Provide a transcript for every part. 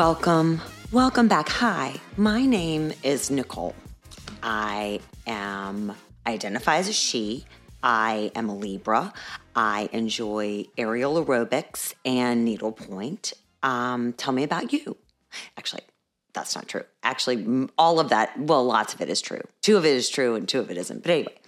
Welcome, welcome back. Hi, my name is Nicole. I am identify as a she. I am a Libra. I enjoy aerial aerobics and needlepoint. Um, tell me about you. Actually, that's not true. Actually, all of that, well, lots of it is true. Two of it is true and two of it isn't. But anyway,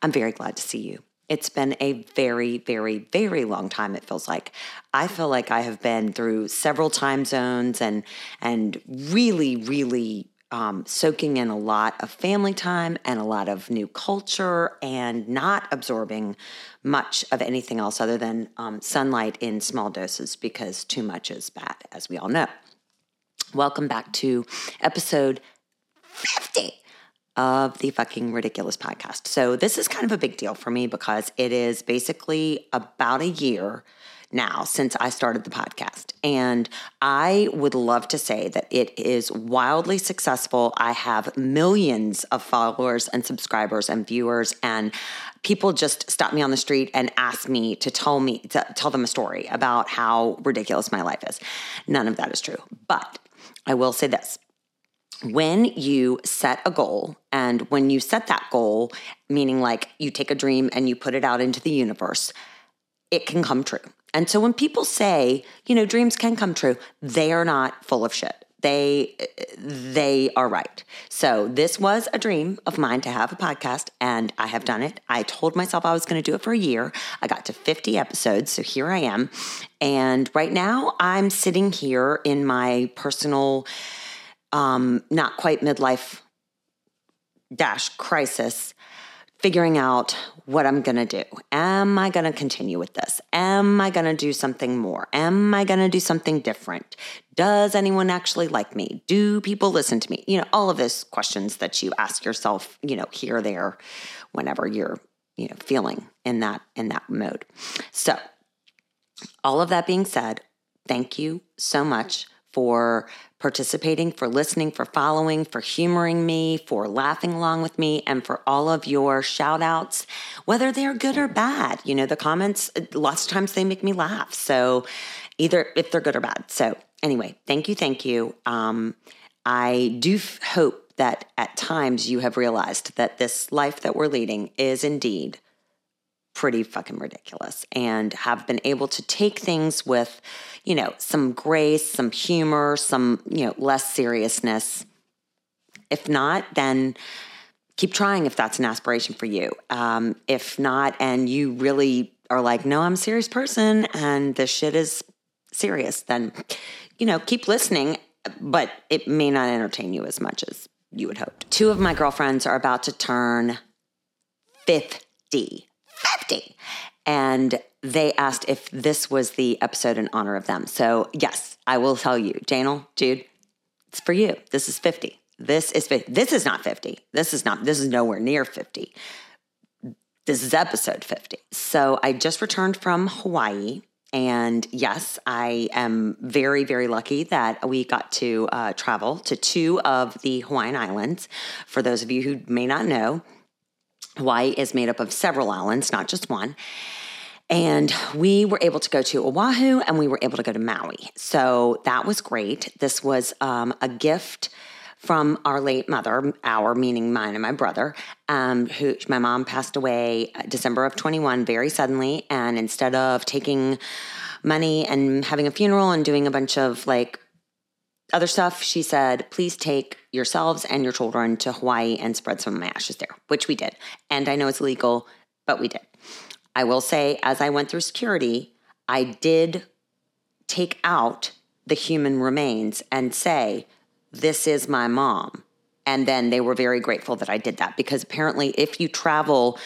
I'm very glad to see you. It's been a very, very, very long time, it feels like. I feel like I have been through several time zones and and really, really um, soaking in a lot of family time and a lot of new culture and not absorbing much of anything else other than um, sunlight in small doses because too much is bad, as we all know. Welcome back to episode 50 of the fucking ridiculous podcast. So, this is kind of a big deal for me because it is basically about a year now since I started the podcast. And I would love to say that it is wildly successful. I have millions of followers and subscribers and viewers and people just stop me on the street and ask me to tell me to tell them a story about how ridiculous my life is. None of that is true. But I will say this when you set a goal and when you set that goal, meaning like you take a dream and you put it out into the universe, it can come true. And so when people say, you know, dreams can come true, they are not full of shit. They they are right. So this was a dream of mine to have a podcast and I have done it. I told myself I was going to do it for a year. I got to 50 episodes, so here I am. And right now I'm sitting here in my personal um not quite midlife dash crisis figuring out what I'm going to do. Am I going to continue with this? Am I going to do something more? Am I going to do something different? Does anyone actually like me? Do people listen to me? You know, all of those questions that you ask yourself, you know, here there whenever you're, you know, feeling in that in that mode. So, all of that being said, thank you so much for participating, for listening, for following, for humoring me, for laughing along with me, and for all of your shout outs, whether they're good or bad. You know, the comments, lots of times they make me laugh. So, either if they're good or bad. So, anyway, thank you, thank you. Um, I do f- hope that at times you have realized that this life that we're leading is indeed pretty fucking ridiculous and have been able to take things with, you know, some grace, some humor, some, you know, less seriousness. If not, then keep trying if that's an aspiration for you. Um, if not, and you really are like, no, I'm a serious person and this shit is serious, then, you know, keep listening, but it may not entertain you as much as you would hope. Two of my girlfriends are about to turn 50. 50. And they asked if this was the episode in honor of them. So, yes, I will tell you, Janel, Jude, it's for you. This is 50. This is 50. This is not 50. This is not, this is nowhere near 50. This is episode 50. So, I just returned from Hawaii. And yes, I am very, very lucky that we got to uh, travel to two of the Hawaiian Islands. For those of you who may not know, Hawaii is made up of several islands, not just one. And we were able to go to Oahu and we were able to go to Maui. So that was great. This was um, a gift from our late mother, our meaning mine and my brother, um, who my mom passed away uh, December of 21 very suddenly. And instead of taking money and having a funeral and doing a bunch of like other stuff, she said, please take yourselves and your children to Hawaii and spread some of my ashes there, which we did. And I know it's illegal, but we did. I will say, as I went through security, I did take out the human remains and say, This is my mom. And then they were very grateful that I did that because apparently, if you travel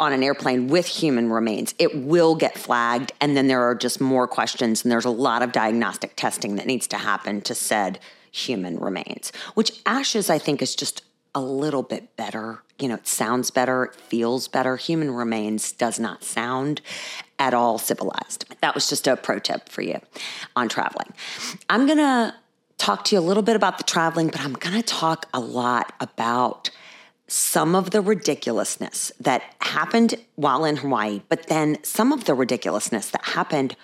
on an airplane with human remains, it will get flagged. And then there are just more questions, and there's a lot of diagnostic testing that needs to happen to said human remains, which ashes, I think, is just a little bit better. You know, it sounds better, it feels better. Human remains does not sound at all civilized. That was just a pro tip for you on traveling. I'm going to talk to you a little bit about the traveling, but I'm going to talk a lot about some of the ridiculousness that happened while in Hawaii, but then some of the ridiculousness that happened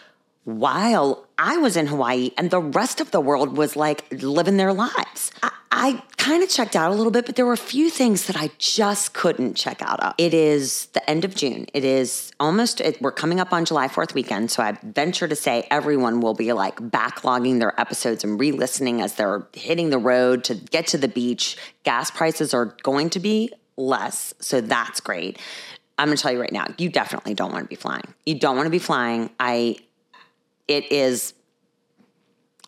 while I was in Hawaii and the rest of the world was like living their lives. I, I kind of checked out a little bit, but there were a few things that I just couldn't check out of. It is the end of June. It is almost, it, we're coming up on July 4th weekend. So I venture to say everyone will be like backlogging their episodes and re listening as they're hitting the road to get to the beach. Gas prices are going to be less. So that's great. I'm going to tell you right now, you definitely don't want to be flying. You don't want to be flying. I it is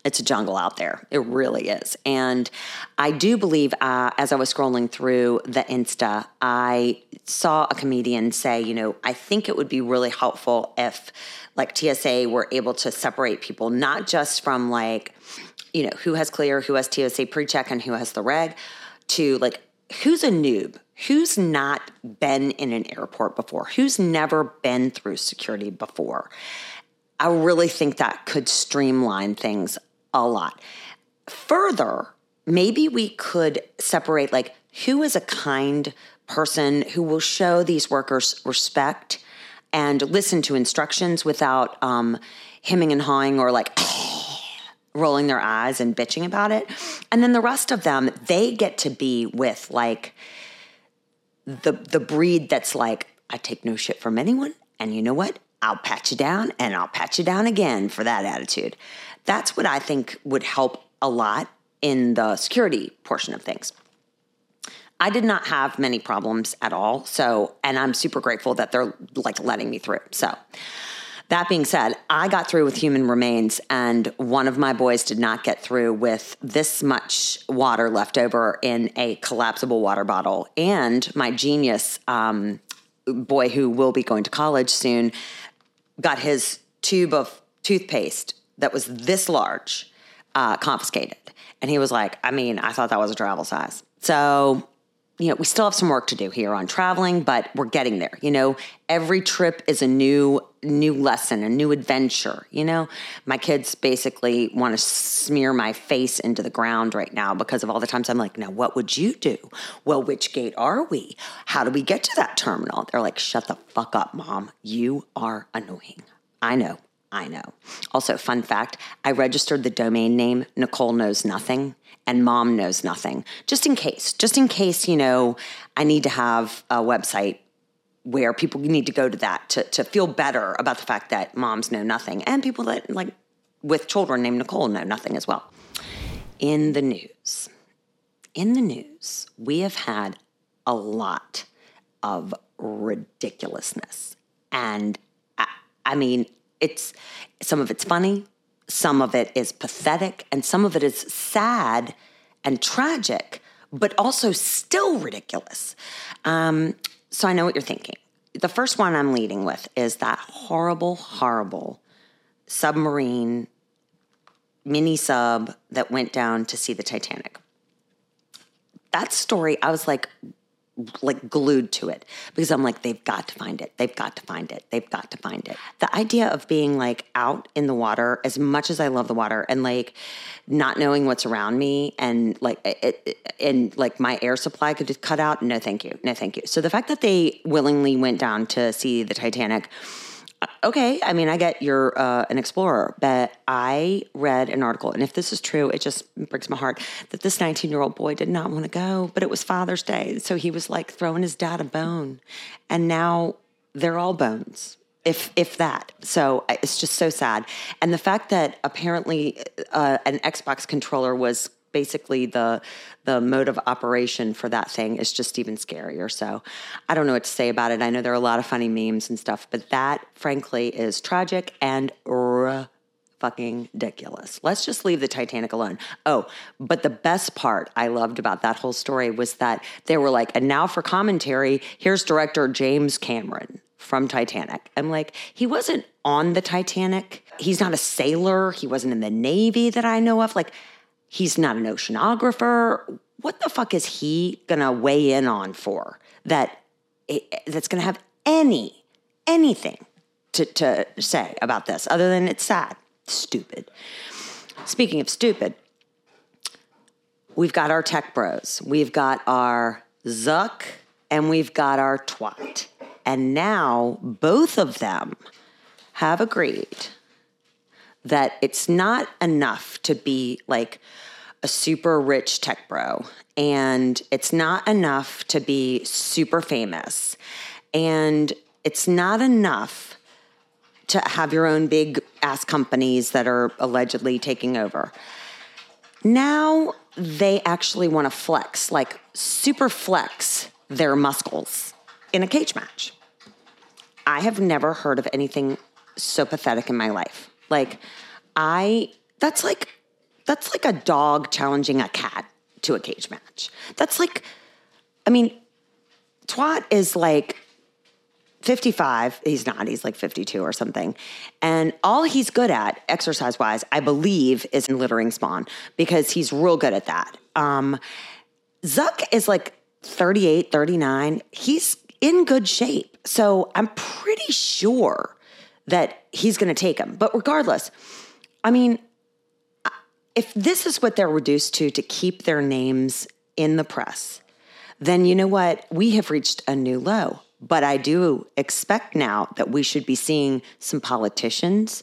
it's a jungle out there. It really is. And I do believe, uh, as I was scrolling through the Insta, I saw a comedian say, you know, I think it would be really helpful if, like, TSA were able to separate people, not just from like, you know, who has clear, who has TSA pre check, and who has the reg, to like, who's a noob? Who's not been in an airport before? Who's never been through security before? I really think that could streamline things a lot. Further, maybe we could separate like who is a kind person who will show these workers respect and listen to instructions without um, hemming and hawing or like rolling their eyes and bitching about it. And then the rest of them, they get to be with like the the breed that's like, I take no shit from anyone. And you know what? I'll pat you down and I'll pat you down again for that attitude. That's what I think would help a lot in the security portion of things. I did not have many problems at all. So, and I'm super grateful that they're like letting me through. So, that being said, I got through with human remains, and one of my boys did not get through with this much water left over in a collapsible water bottle. And my genius um, boy, who will be going to college soon, got his tube of toothpaste that was this large uh, confiscated. And he was like, I mean, I thought that was a travel size. So, you know, we still have some work to do here on traveling, but we're getting there. You know, every trip is a new new lesson, a new adventure. You know, my kids basically want to smear my face into the ground right now because of all the times I'm like, now what would you do? Well, which gate are we? How do we get to that terminal? They're like, shut the fuck up, mom. You are annoying. I know. I know. Also, fun fact I registered the domain name Nicole Knows Nothing and Mom Knows Nothing, just in case, just in case, you know, I need to have a website where people need to go to that to, to feel better about the fact that moms know nothing and people that, like, with children named Nicole know nothing as well. In the news, in the news, we have had a lot of ridiculousness. And I, I mean, it's some of it's funny, some of it is pathetic, and some of it is sad and tragic, but also still ridiculous. Um, so I know what you're thinking. The first one I'm leading with is that horrible, horrible submarine mini sub that went down to see the Titanic. That story, I was like, like glued to it because I'm like, they've got to find it. They've got to find it. They've got to find it. The idea of being like out in the water, as much as I love the water, and like not knowing what's around me, and like it, and like my air supply could just cut out. No, thank you. No, thank you. So the fact that they willingly went down to see the Titanic okay, I mean, I get you're uh, an explorer, but I read an article, and if this is true, it just breaks my heart that this 19 year old boy did not want to go, but it was Father's Day. So he was like throwing his dad a bone. And now they're all bones. If, if that. So it's just so sad. And the fact that apparently uh, an Xbox controller was basically the the mode of operation for that thing is just even scarier. So I don't know what to say about it. I know there are a lot of funny memes and stuff, but that frankly is tragic and r- fucking ridiculous. Let's just leave the Titanic alone. Oh, but the best part I loved about that whole story was that they were like, and now for commentary, here's director James Cameron from Titanic. I'm like, he wasn't on the Titanic. He's not a sailor. He wasn't in the Navy that I know of. Like, He's not an oceanographer. What the fuck is he gonna weigh in on for that that's gonna have any anything to, to say about this other than it's sad, stupid. Speaking of stupid, we've got our tech bros, we've got our Zuck, and we've got our twat. And now both of them have agreed that it's not enough to be like a super rich tech bro, and it's not enough to be super famous, and it's not enough to have your own big ass companies that are allegedly taking over. Now they actually want to flex, like super flex their muscles in a cage match. I have never heard of anything so pathetic in my life. Like, I, that's like, that's like a dog challenging a cat to a cage match. That's like, I mean, Twat is like 55. He's not, he's like 52 or something. And all he's good at, exercise wise, I believe, is in littering spawn because he's real good at that. Um, Zuck is like 38, 39. He's in good shape. So I'm pretty sure that he's going to take him. But regardless, I mean, if this is what they're reduced to to keep their names in the press, then you know what? We have reached a new low. But I do expect now that we should be seeing some politicians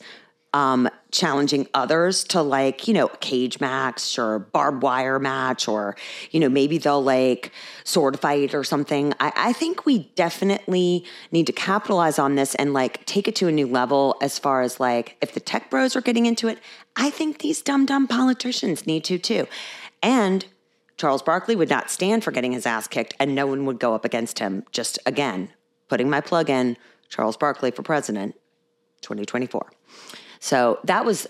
um, challenging others to like, you know, cage match or barbed wire match, or, you know, maybe they'll like sword fight or something. I, I think we definitely need to capitalize on this and like take it to a new level as far as like if the tech bros are getting into it, I think these dumb, dumb politicians need to too. And Charles Barkley would not stand for getting his ass kicked, and no one would go up against him. Just again, putting my plug in Charles Barkley for president 2024. So that was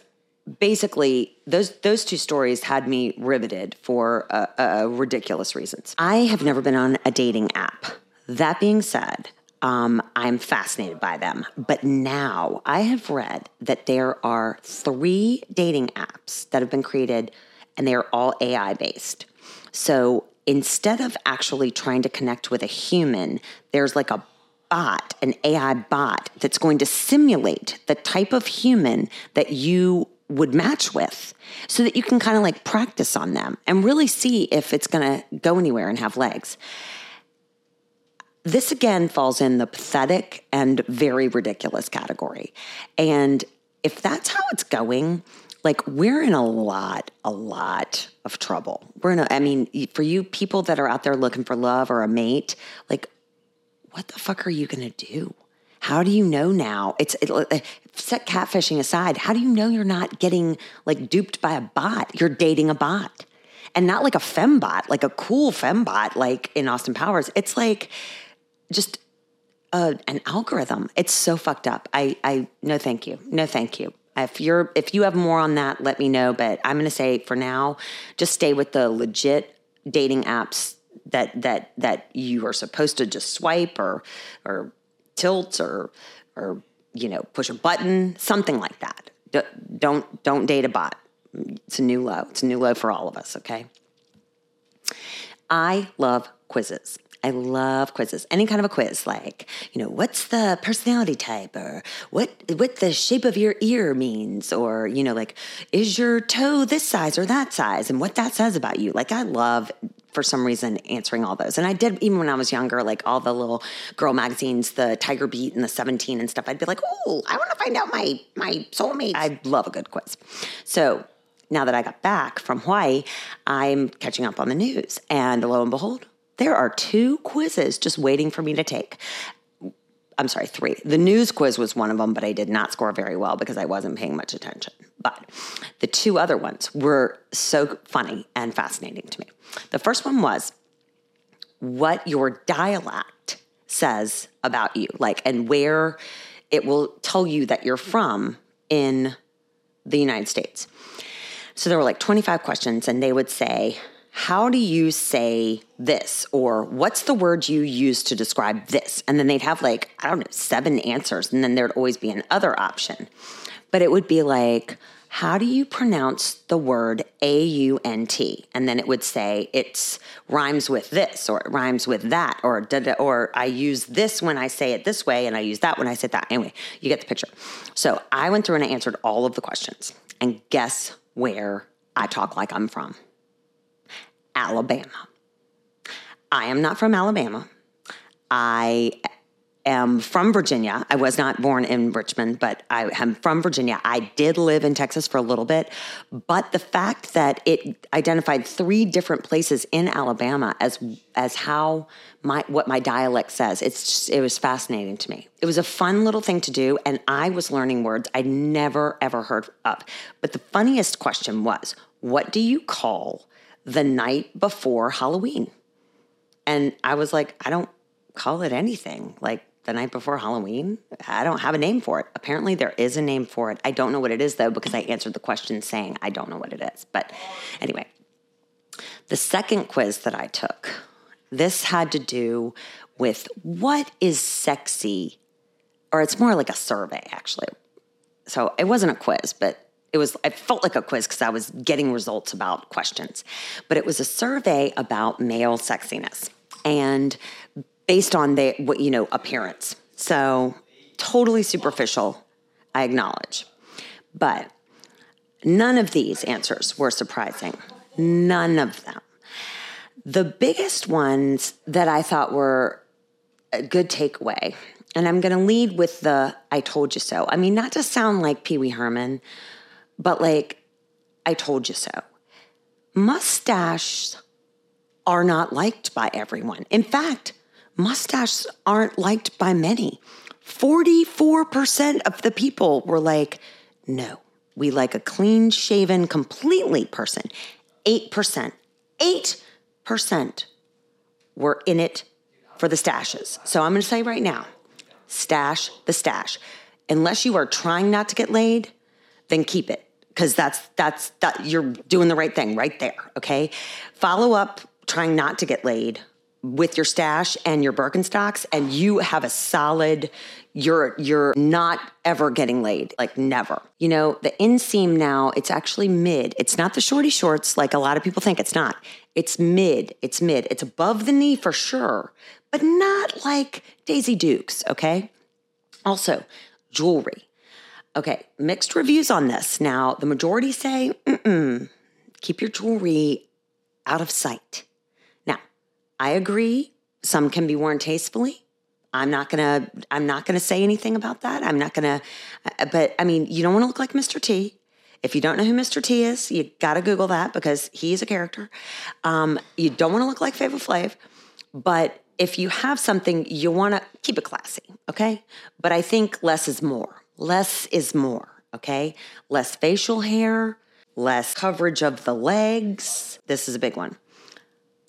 basically those those two stories had me riveted for uh, uh, ridiculous reasons. I have never been on a dating app. That being said, um, I'm fascinated by them. But now I have read that there are three dating apps that have been created, and they are all AI based. So instead of actually trying to connect with a human, there's like a bot, an AI bot, that's going to simulate the type of human that you would match with so that you can kind of like practice on them and really see if it's going to go anywhere and have legs. This again falls in the pathetic and very ridiculous category. And if that's how it's going, like we're in a lot, a lot of trouble. We're in a, I mean, for you people that are out there looking for love or a mate, like what the fuck are you going to do? How do you know now? It's it, set catfishing aside. How do you know you're not getting like duped by a bot? You're dating a bot, and not like a fembot, like a cool fembot, like in Austin Powers. It's like just uh, an algorithm. It's so fucked up. I I no thank you, no thank you. If you're if you have more on that, let me know. But I'm going to say for now, just stay with the legit dating apps that that that you are supposed to just swipe or or tilt or or you know push a button something like that. Don't don't date a bot. It's a new low. It's a new low for all of us okay? I love quizzes. I love quizzes. Any kind of a quiz, like you know, what's the personality type, or what what the shape of your ear means, or you know, like is your toe this size or that size, and what that says about you. Like I love for some reason answering all those. And I did even when I was younger, like all the little girl magazines, the Tiger Beat and the 17 and stuff. I'd be like, oh, I want to find out my my soulmate. I love a good quiz. So now that I got back from Hawaii, I'm catching up on the news. And lo and behold, there are two quizzes just waiting for me to take. I'm sorry, three. The news quiz was one of them, but I did not score very well because I wasn't paying much attention. But the two other ones were so funny and fascinating to me. The first one was what your dialect says about you, like, and where it will tell you that you're from in the United States. So there were like 25 questions, and they would say, how do you say this? Or what's the word you use to describe this? And then they'd have like, I don't know, seven answers. And then there'd always be another option. But it would be like, how do you pronounce the word A U N T? And then it would say it's rhymes with this or it rhymes with that or or I use this when I say it this way and I use that when I say that. Anyway, you get the picture. So I went through and I answered all of the questions. And guess where I talk like I'm from? Alabama. I am not from Alabama. I am from Virginia. I was not born in Richmond, but I am from Virginia. I did live in Texas for a little bit, but the fact that it identified three different places in Alabama as as how my what my dialect says, it's just, it was fascinating to me. It was a fun little thing to do, and I was learning words I'd never ever heard of. But the funniest question was, "What do you call the night before Halloween?" And I was like, I don't call it anything. Like the night before Halloween. I don't have a name for it. Apparently, there is a name for it. I don't know what it is, though, because I answered the question saying I don't know what it is. But anyway, the second quiz that I took, this had to do with what is sexy, or it's more like a survey, actually. So it wasn't a quiz, but it was it felt like a quiz because I was getting results about questions. But it was a survey about male sexiness. And based on the what you know appearance. So totally superficial, I acknowledge. But none of these answers were surprising. None of them. The biggest ones that I thought were a good takeaway, and I'm going to lead with the I told you so. I mean, not to sound like Pee Wee Herman, but like I told you so. Mustaches are not liked by everyone. In fact, mustaches aren't liked by many. 44% of the people were like, no, we like a clean shaven, completely person. 8%, 8% were in it for the stashes. So I'm going to say right now stash the stash. Unless you are trying not to get laid, then keep it because that's that's that you're doing the right thing right there okay follow up trying not to get laid with your stash and your Birkenstocks and you have a solid you're you're not ever getting laid like never. You know the inseam now it's actually mid. It's not the shorty shorts like a lot of people think it's not. It's mid it's mid. It's above the knee for sure but not like daisy dukes okay? Also jewelry. Okay mixed reviews on this. Now the majority say keep your jewelry out of sight I agree. Some can be worn tastefully. I'm not gonna. I'm not gonna say anything about that. I'm not gonna. Uh, but I mean, you don't want to look like Mr. T. If you don't know who Mr. T is, you got to Google that because he's a character. Um, you don't want to look like Flavor Flav, but if you have something, you want to keep it classy, okay? But I think less is more. Less is more, okay? Less facial hair, less coverage of the legs. This is a big one.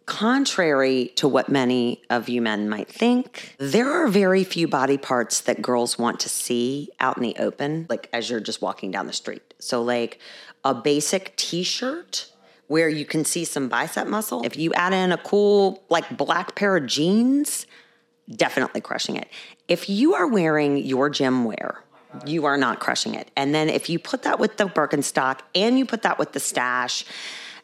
Contrary to what many of you men might think, there are very few body parts that girls want to see out in the open, like as you're just walking down the street. So, like a basic t shirt where you can see some bicep muscle. If you add in a cool, like black pair of jeans, definitely crushing it. If you are wearing your gym wear, you are not crushing it. And then if you put that with the Birkenstock and you put that with the stash,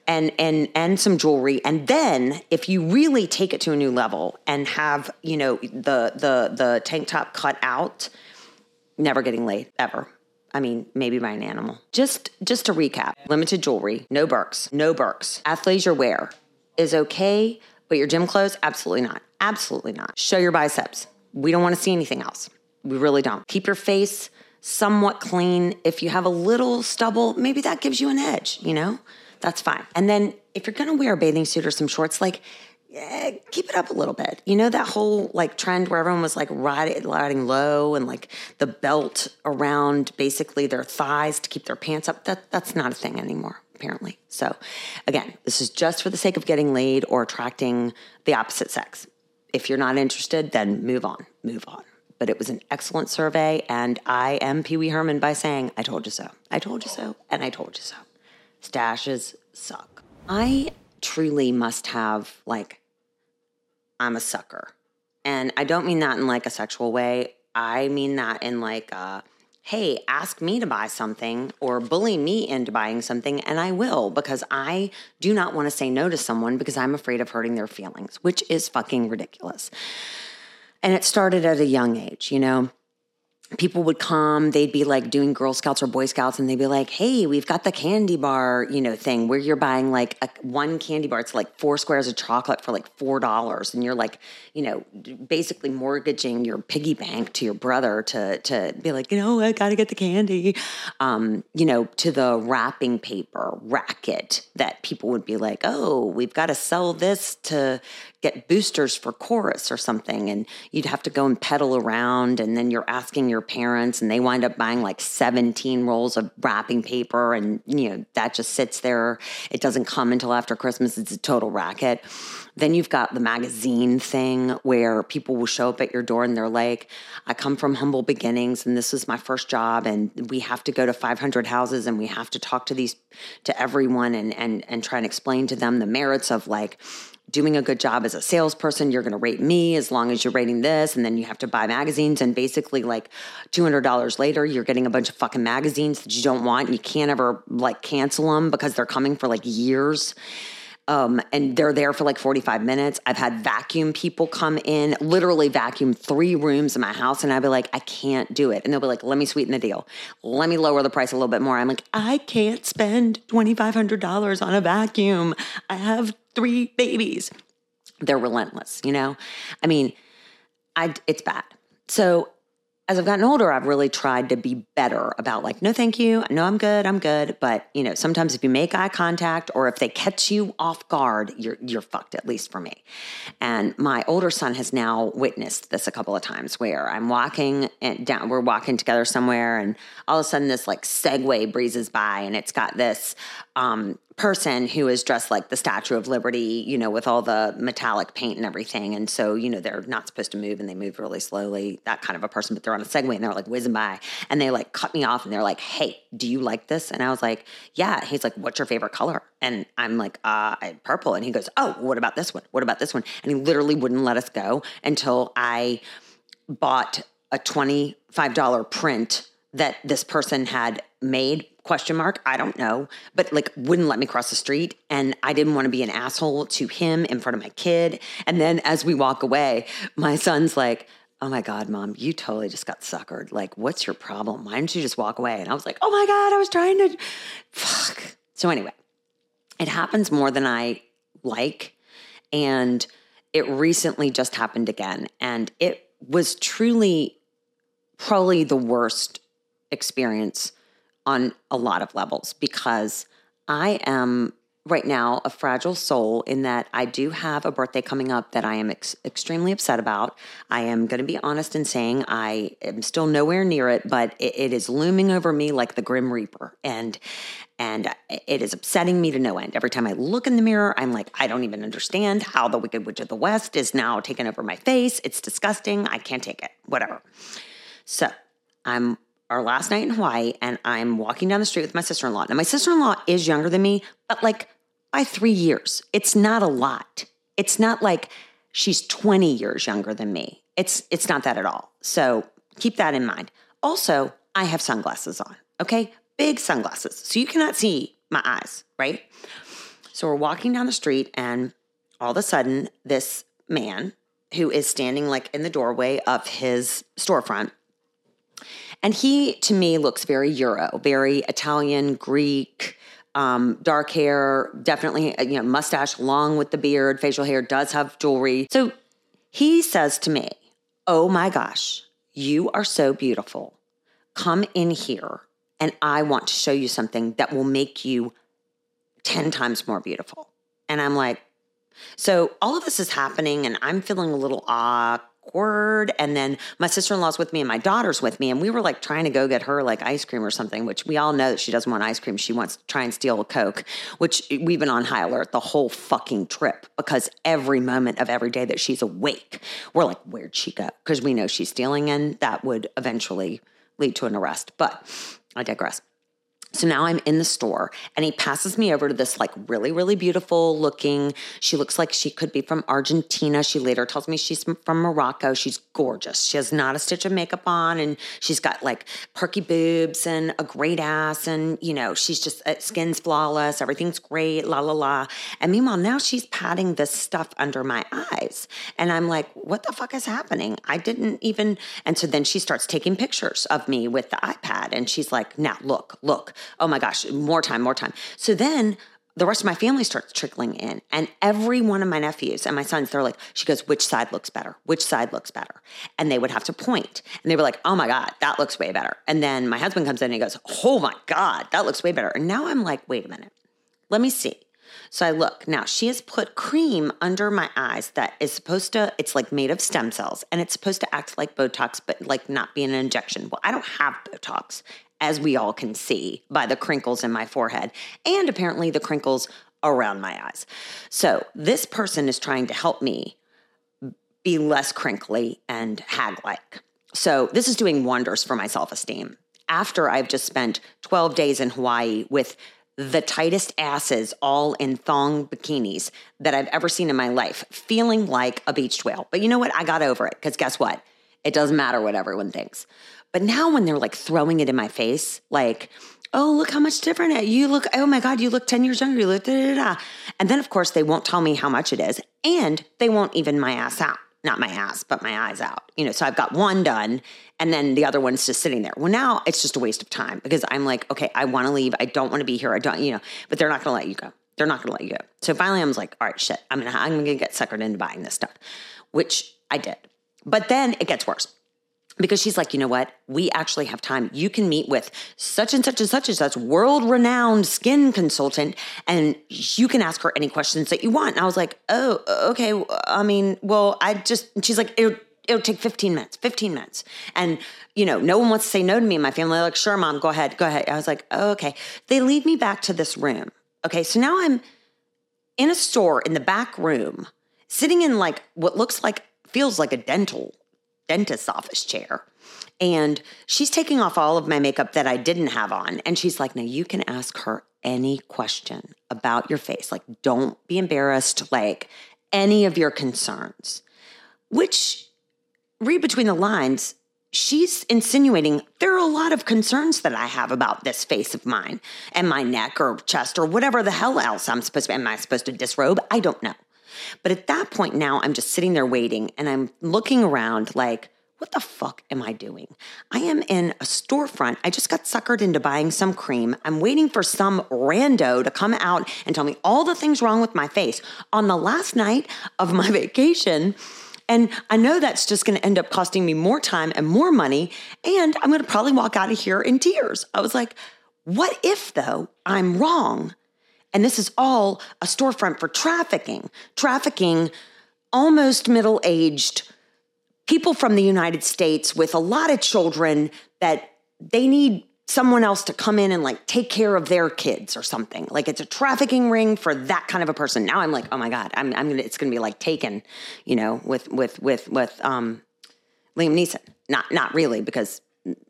and and and some jewelry and then if you really take it to a new level and have you know the the the tank top cut out never getting laid ever I mean, maybe by an animal. Just just to recap, limited jewelry, no Birks, no Birks. Athleisure wear is okay, but your gym clothes, absolutely not. Absolutely not. Show your biceps. We don't want to see anything else. We really don't. Keep your face somewhat clean. If you have a little stubble, maybe that gives you an edge, you know? That's fine. And then if you're going to wear a bathing suit or some shorts, like yeah, keep it up a little bit. You know that whole like trend where everyone was like riding, riding low and like the belt around basically their thighs to keep their pants up. That that's not a thing anymore, apparently. So, again, this is just for the sake of getting laid or attracting the opposite sex. If you're not interested, then move on, move on. But it was an excellent survey, and I am Pee Wee Herman by saying, "I told you so. I told you so, and I told you so." Stashes suck. I truly must have, like, I'm a sucker. And I don't mean that in like a sexual way. I mean that in like, uh, hey, ask me to buy something or bully me into buying something, and I will because I do not want to say no to someone because I'm afraid of hurting their feelings, which is fucking ridiculous. And it started at a young age, you know. People would come they'd be like doing girl scouts or boy scouts and they'd be like hey we've got the candy bar you know thing. Where you're buying like a, one candy bar. It's like four squares of chocolate for like four dollars and you're like you know basically mortgaging your piggy bank to your brother to to be like you know i gotta get the candy. Um, you know to the wrapping paper racket that people would be like oh we've got to sell this to get boosters for chorus or something and you'd have to go and pedal around and then you're asking your parents and they wind up buying like 17 rolls of wrapping paper and you know that just sits there. It doesn't come until after christmas. It's a total racket. Then you've got the magazine thing where people will show up at your door and they're like, I come from humble beginnings and this is my first job and we have to go to 500 houses and we have to talk to these to everyone and and and try and explain to them the merits of like doing a good job as a salesperson. You're going to rate me as long as you're rating this. And then you have to buy magazines. And basically, like $200 later, you're getting a bunch of fucking magazines that you don't want. And you can't ever like cancel them because they're coming for like years. Um, and they're there for like 45 minutes. I've had vacuum people come in, literally vacuum three rooms in my house, and I'd be like, I can't do it. And they'll be like, let me sweeten the deal. Let me lower the price a little bit more. I'm like, I can't spend $2,500 on a vacuum. I have three babies. They're relentless, you know? I mean, I, it's bad. So as I've gotten older, I've really tried to be better about like, no, thank you. No, I'm good. I'm good. But you know, sometimes if you make eye contact or if they catch you off guard, you're you're fucked. At least for me. And my older son has now witnessed this a couple of times where I'm walking and down, we're walking together somewhere, and all of a sudden this like Segway breezes by, and it's got this um, person who is dressed like the Statue of Liberty, you know, with all the metallic paint and everything. And so, you know, they're not supposed to move and they move really slowly, that kind of a person, but they're on a Segway and they're like whizzing by and they like cut me off and they're like, hey, do you like this? And I was like, yeah. He's like, what's your favorite color? And I'm like, uh, purple. And he goes, oh, what about this one? What about this one? And he literally wouldn't let us go until I bought a $25 print that this person had made question mark i don't know but like wouldn't let me cross the street and i didn't want to be an asshole to him in front of my kid and then as we walk away my son's like oh my god mom you totally just got suckered. Like what's your problem? Why didn't you just walk away? And i was like oh my god i was trying to fuck. So anyway it happens more than i like and it recently just happened again and it was truly probably the worst experience on a lot of levels because I am right now a fragile soul in that I do have a birthday coming up that I am ex- extremely upset about. I am going to be honest in saying I am still nowhere near it, but it, it is looming over me like the grim reaper and and it is upsetting me to no end. Every time I look in the mirror, I'm like, I don't even understand how the Wicked Witch of the West is now taking over my face. It's disgusting. I can't take it. Whatever. So I'm our last night in Hawaii and I'm walking down the street with my sister in law. Now, my sister in law is younger than me, but like by three years. It's not a lot. It's not like she's 20 years younger than me. It's it's not that at all. So keep that in mind. Also, I have sunglasses on, okay? Big sunglasses. So you cannot see my eyes, right? So we're walking down the street and all of a sudden this man who is standing like in the doorway of his storefront and he, to me, looks very Euro, very Italian, Greek, um, dark hair, definitely, uh, you know, mustache long with the beard, facial hair, does have jewelry. So he says to me, Oh my gosh, you are so beautiful. Come in here and I want to show you something that will make you 10 times more beautiful. And I'm like, so all of this is happening and I'm feeling a little awkward awkward. And then my sister in law's with me and my daughter's with me. And we were like trying to go get her like ice cream or something, which we all know that she doesn't want ice cream. She wants to try and steal a Coke, which we've been on high alert the whole fucking trip because every moment of every day that she's awake, we're like, where'd she go? Because we know she's stealing and that would eventually lead to an arrest. But I digress. So now I'm in the store and he passes me over to this like really, really beautiful looking. She looks like she could be from Argentina. She later tells me she's from Morocco. She's gorgeous. She has not a stitch of makeup on and she's got like perky boobs and a great ass and you know, she's just uh, skin's flawless, everything's great, la la la. And meanwhile, now she's patting this stuff under my eyes. And I'm like, what the fuck is happening? I didn't even and so then she starts taking pictures of me with the iPad and she's like, "Now, look, look. Oh my gosh, more time, more time." So then the rest of my family starts trickling in and every one of my nephews and my sons they're like she goes which side looks better? Which side looks better? And they would have to point and they were like oh my god that looks way better. And then my husband comes in and he goes oh my god that looks way better. And now i'm like wait a minute. Let me see. So i look. Now she has put cream under my eyes that is supposed to it's like made of stem cells and it's supposed to act like botox but like not be an injection. Well i don't have botox as we all can see by the crinkles in my forehead and apparently the crinkles around my eyes. So, this person is trying to help me be less crinkly and hag like. So, this is doing wonders for my self esteem. After I've just spent 12 days in Hawaii with the tightest asses all in thong bikinis that I've ever seen in my life, feeling like a beached whale. But you know what? I got over it because guess what? It doesn't matter what everyone thinks. But now when they're like throwing it in my face, like, oh, look how much different you look. Oh my God, you look 10 years younger. You look, da, da, da. And then, of course, they won't tell me how much it is. And they won't even my ass out. Not my ass, but my eyes out. You know, so I've got one done and then the other one's just sitting there. Well, now it's just a waste of time because I'm like, okay, I want to leave. I don't want to be here. I don't, you know, but they're not going to let you go. They're not going to let you go. So finally, I was like, all right, shit, I'm gonna, I'm gonna get suckered into buying this stuff, which I did. But then it gets worse because she's like, you know what? We actually have time. You can meet with such and such and such and such world renowned skin consultant, and you can ask her any questions that you want. And I was like, oh, okay. I mean, well, I just, she's like, it'll, it'll take 15 minutes, 15 minutes. And, you know, no one wants to say no to me in my family. They're like, sure, mom, go ahead, go ahead. I was like, oh, okay. They lead me back to this room. Okay. So now I'm in a store in the back room, sitting in like what looks like, feels like a dental dentist's office chair. And she's taking off all of my makeup that I didn't have on. And she's like, now you can ask her any question about your face. Like, don't be embarrassed, like any of your concerns. Which, read between the lines, she's insinuating there are a lot of concerns that I have about this face of mine and my neck or chest or whatever the hell else I'm supposed to. Am I supposed to disrobe? I don't know. But at that point now, I'm just sitting there waiting and I'm looking around like, what the fuck am I doing? I am in a storefront. I just got suckered into buying some cream. I'm waiting for some rando to come out and tell me all the things wrong with my face on the last night of my vacation. And I know that's just going to end up costing me more time and more money. And I'm going to probably walk out of here in tears. I was like, what if, though, I'm wrong? And this is all a storefront for trafficking, trafficking almost middle aged people from the United States with a lot of children that they need someone else to come in and like take care of their kids or something. Like it's a trafficking ring for that kind of a person. Now I'm like, oh my God, I'm, I'm gonna, it's gonna be like taken, you know, with, with, with, with, um, Liam Neeson. Not, not really because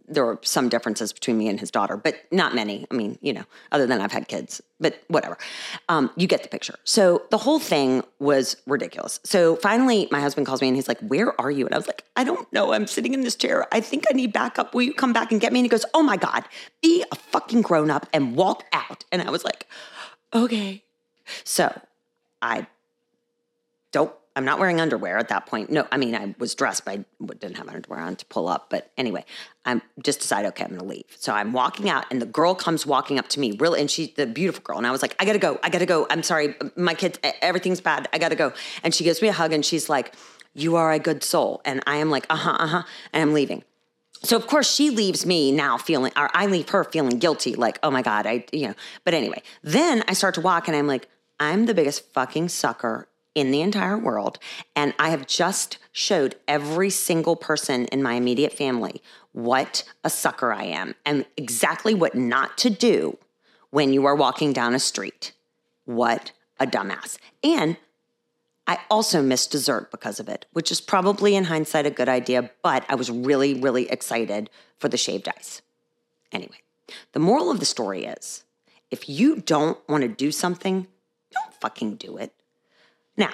there were some differences between me and his daughter, but not many. I mean, you know, other than I've had kids, but whatever. Um, you get the picture. So the whole thing was ridiculous. So finally, my husband calls me and he's like, Where are you? And I was like, I don't know. I'm sitting in this chair. I think I need backup. Will you come back and get me? And he goes, Oh my God, be a fucking grown up and walk out. And I was like, Okay. So I don't I'm not wearing underwear at that point. No, I mean, I was dressed, but I didn't have underwear on to pull up. But anyway, I'm just decided, okay, I'm going to leave. So I'm walking out, and the girl comes walking up to me, really, and she's the beautiful girl. And I was like, I got to go. I got to go. I'm sorry. My kids, everything's bad. I got to go. And she gives me a hug, and she's like, You are a good soul. And I am like, Uh huh, uh huh. And I'm leaving. So of course she leaves me now feeling, or I leave her feeling guilty, like, oh my God, I, you know. But anyway, then I start to walk, and I'm like, I'm the biggest fucking sucker in the entire world. And I have just showed every single person in my immediate family what a sucker I am and exactly what not to do when you are walking down a street. What a dumbass. And I also missed dessert because of it, which is probably in hindsight a good idea, but I was really, really excited for the shaved ice. Anyway, the moral of the story is if you don't want to do something, don't fucking do it. Now,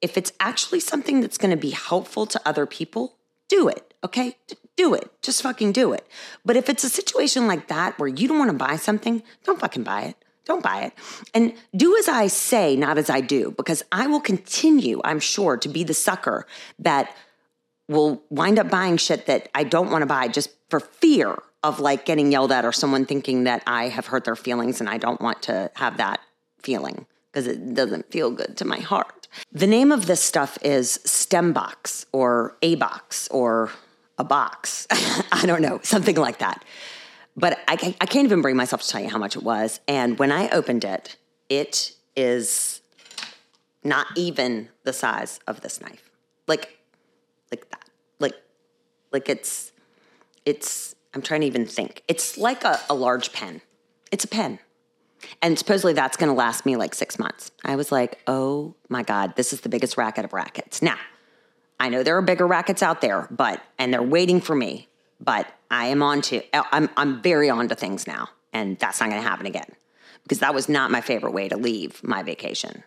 if it's actually something that's going to be helpful to other people, do it. Okay. Do it. Just fucking do it. But if it's a situation like that where you don't want to buy something, don't fucking buy it. Don't buy it. And do as I say, not as I do, because I will continue, I'm sure, to be the sucker that will wind up buying shit that I don't want to buy just for fear of like getting yelled at or someone thinking that I have hurt their feelings and I don't want to have that feeling because it doesn't feel good to my heart. The name of this stuff is Stembox or A box or a box. I don't know, something like that. But I, I can't even bring myself to tell you how much it was. And when I opened it, it is not even the size of this knife. Like, like that. Like, like it's, it's, I'm trying to even think. It's like a, a large pen. It's a pen. And supposedly that's going to last me like six months. I was like, oh my God, this is the biggest racket of rackets. Now, I know there are bigger rackets out there, but, and they're waiting for me, but I am on to, uh, I'm, I'm very on to things now. And that's not going to happen again because that was not my favorite way to leave my vacation.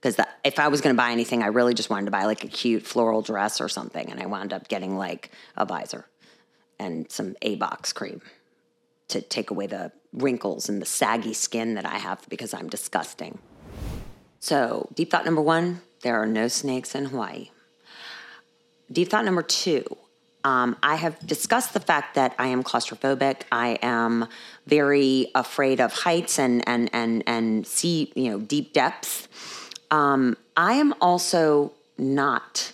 Because if I was going to buy anything, I really just wanted to buy like a cute floral dress or something. And I wound up getting like a visor and some A box cream to take away the wrinkles and the saggy skin that I have because I'm disgusting. So, deep thought number one there are no snakes in Hawaii. Deep thought number two um, I have discussed the fact that I am claustrophobic. I am very afraid of heights and and and and sea, you know, deep depths. Um, I am also not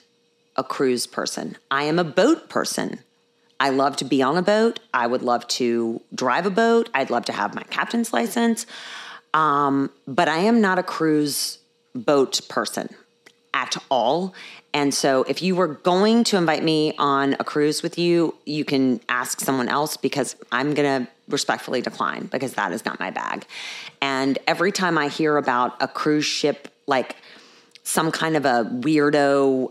a cruise person. I am a boat person. I love to be on a boat. I would love to drive a boat. I'd love to have my captain's license. Um, but I am not a cruise boat person at all. And so if you were going to invite me on a cruise with you, you can ask someone else because I'm going to respectfully decline because that is not my bag. And every time I hear about a cruise ship, like some kind of a weirdo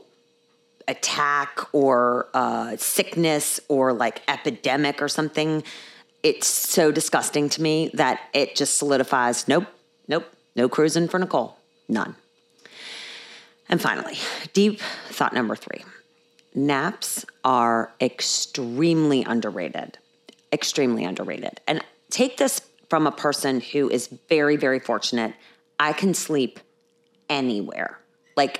attack or uh, sickness or like epidemic or something, it's so disgusting to me that it just solidifies nope, nope, no cruising for Nicole. None. And finally, deep thought number three naps are extremely underrated. Extremely underrated. And take this from a person who is very, very fortunate. I can sleep anywhere, like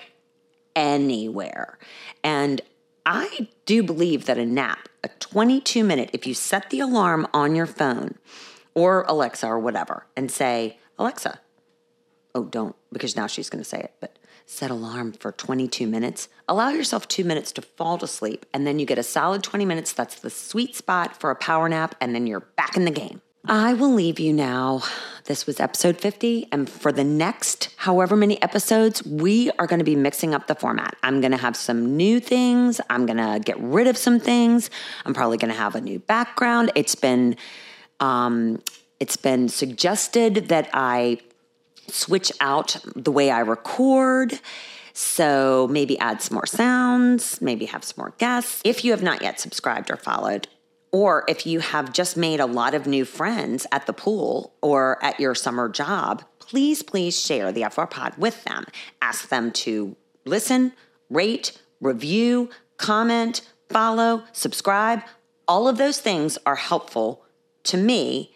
anywhere. And I do believe that a nap, a 22 minute, if you set the alarm on your phone or Alexa or whatever and say, Alexa, oh, don't, because now she's going to say it, but set alarm for 22 minutes. Allow yourself two minutes to fall to sleep, and then you get a solid 20 minutes. That's the sweet spot for a power nap, and then you're back in the game. I will leave you now. This was episode 50. And for the next however many episodes, we are going to be mixing up the format. I'm going to have some new things. I'm going to get rid of some things. I'm probably going to have a new background. It's been, um, it's been suggested that I switch out the way I record. So maybe add some more sounds, maybe have some more guests. If you have not yet subscribed or followed, or if you have just made a lot of new friends at the pool or at your summer job, please, please share the FR Pod with them. Ask them to listen, rate, review, comment, follow, subscribe. All of those things are helpful to me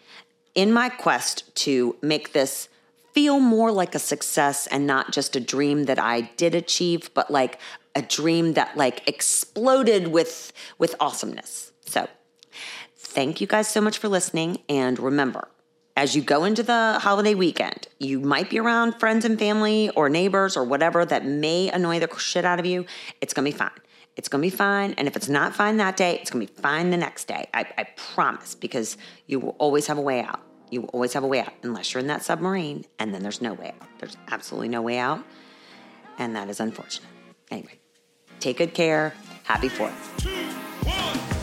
in my quest to make this feel more like a success and not just a dream that I did achieve, but like a dream that like exploded with with awesomeness. So Thank you guys so much for listening. And remember, as you go into the holiday weekend, you might be around friends and family or neighbors or whatever that may annoy the shit out of you. It's going to be fine. It's going to be fine. And if it's not fine that day, it's going to be fine the next day. I, I promise, because you will always have a way out. You will always have a way out, unless you're in that submarine, and then there's no way out. There's absolutely no way out. And that is unfortunate. Anyway, take good care. Happy 4th.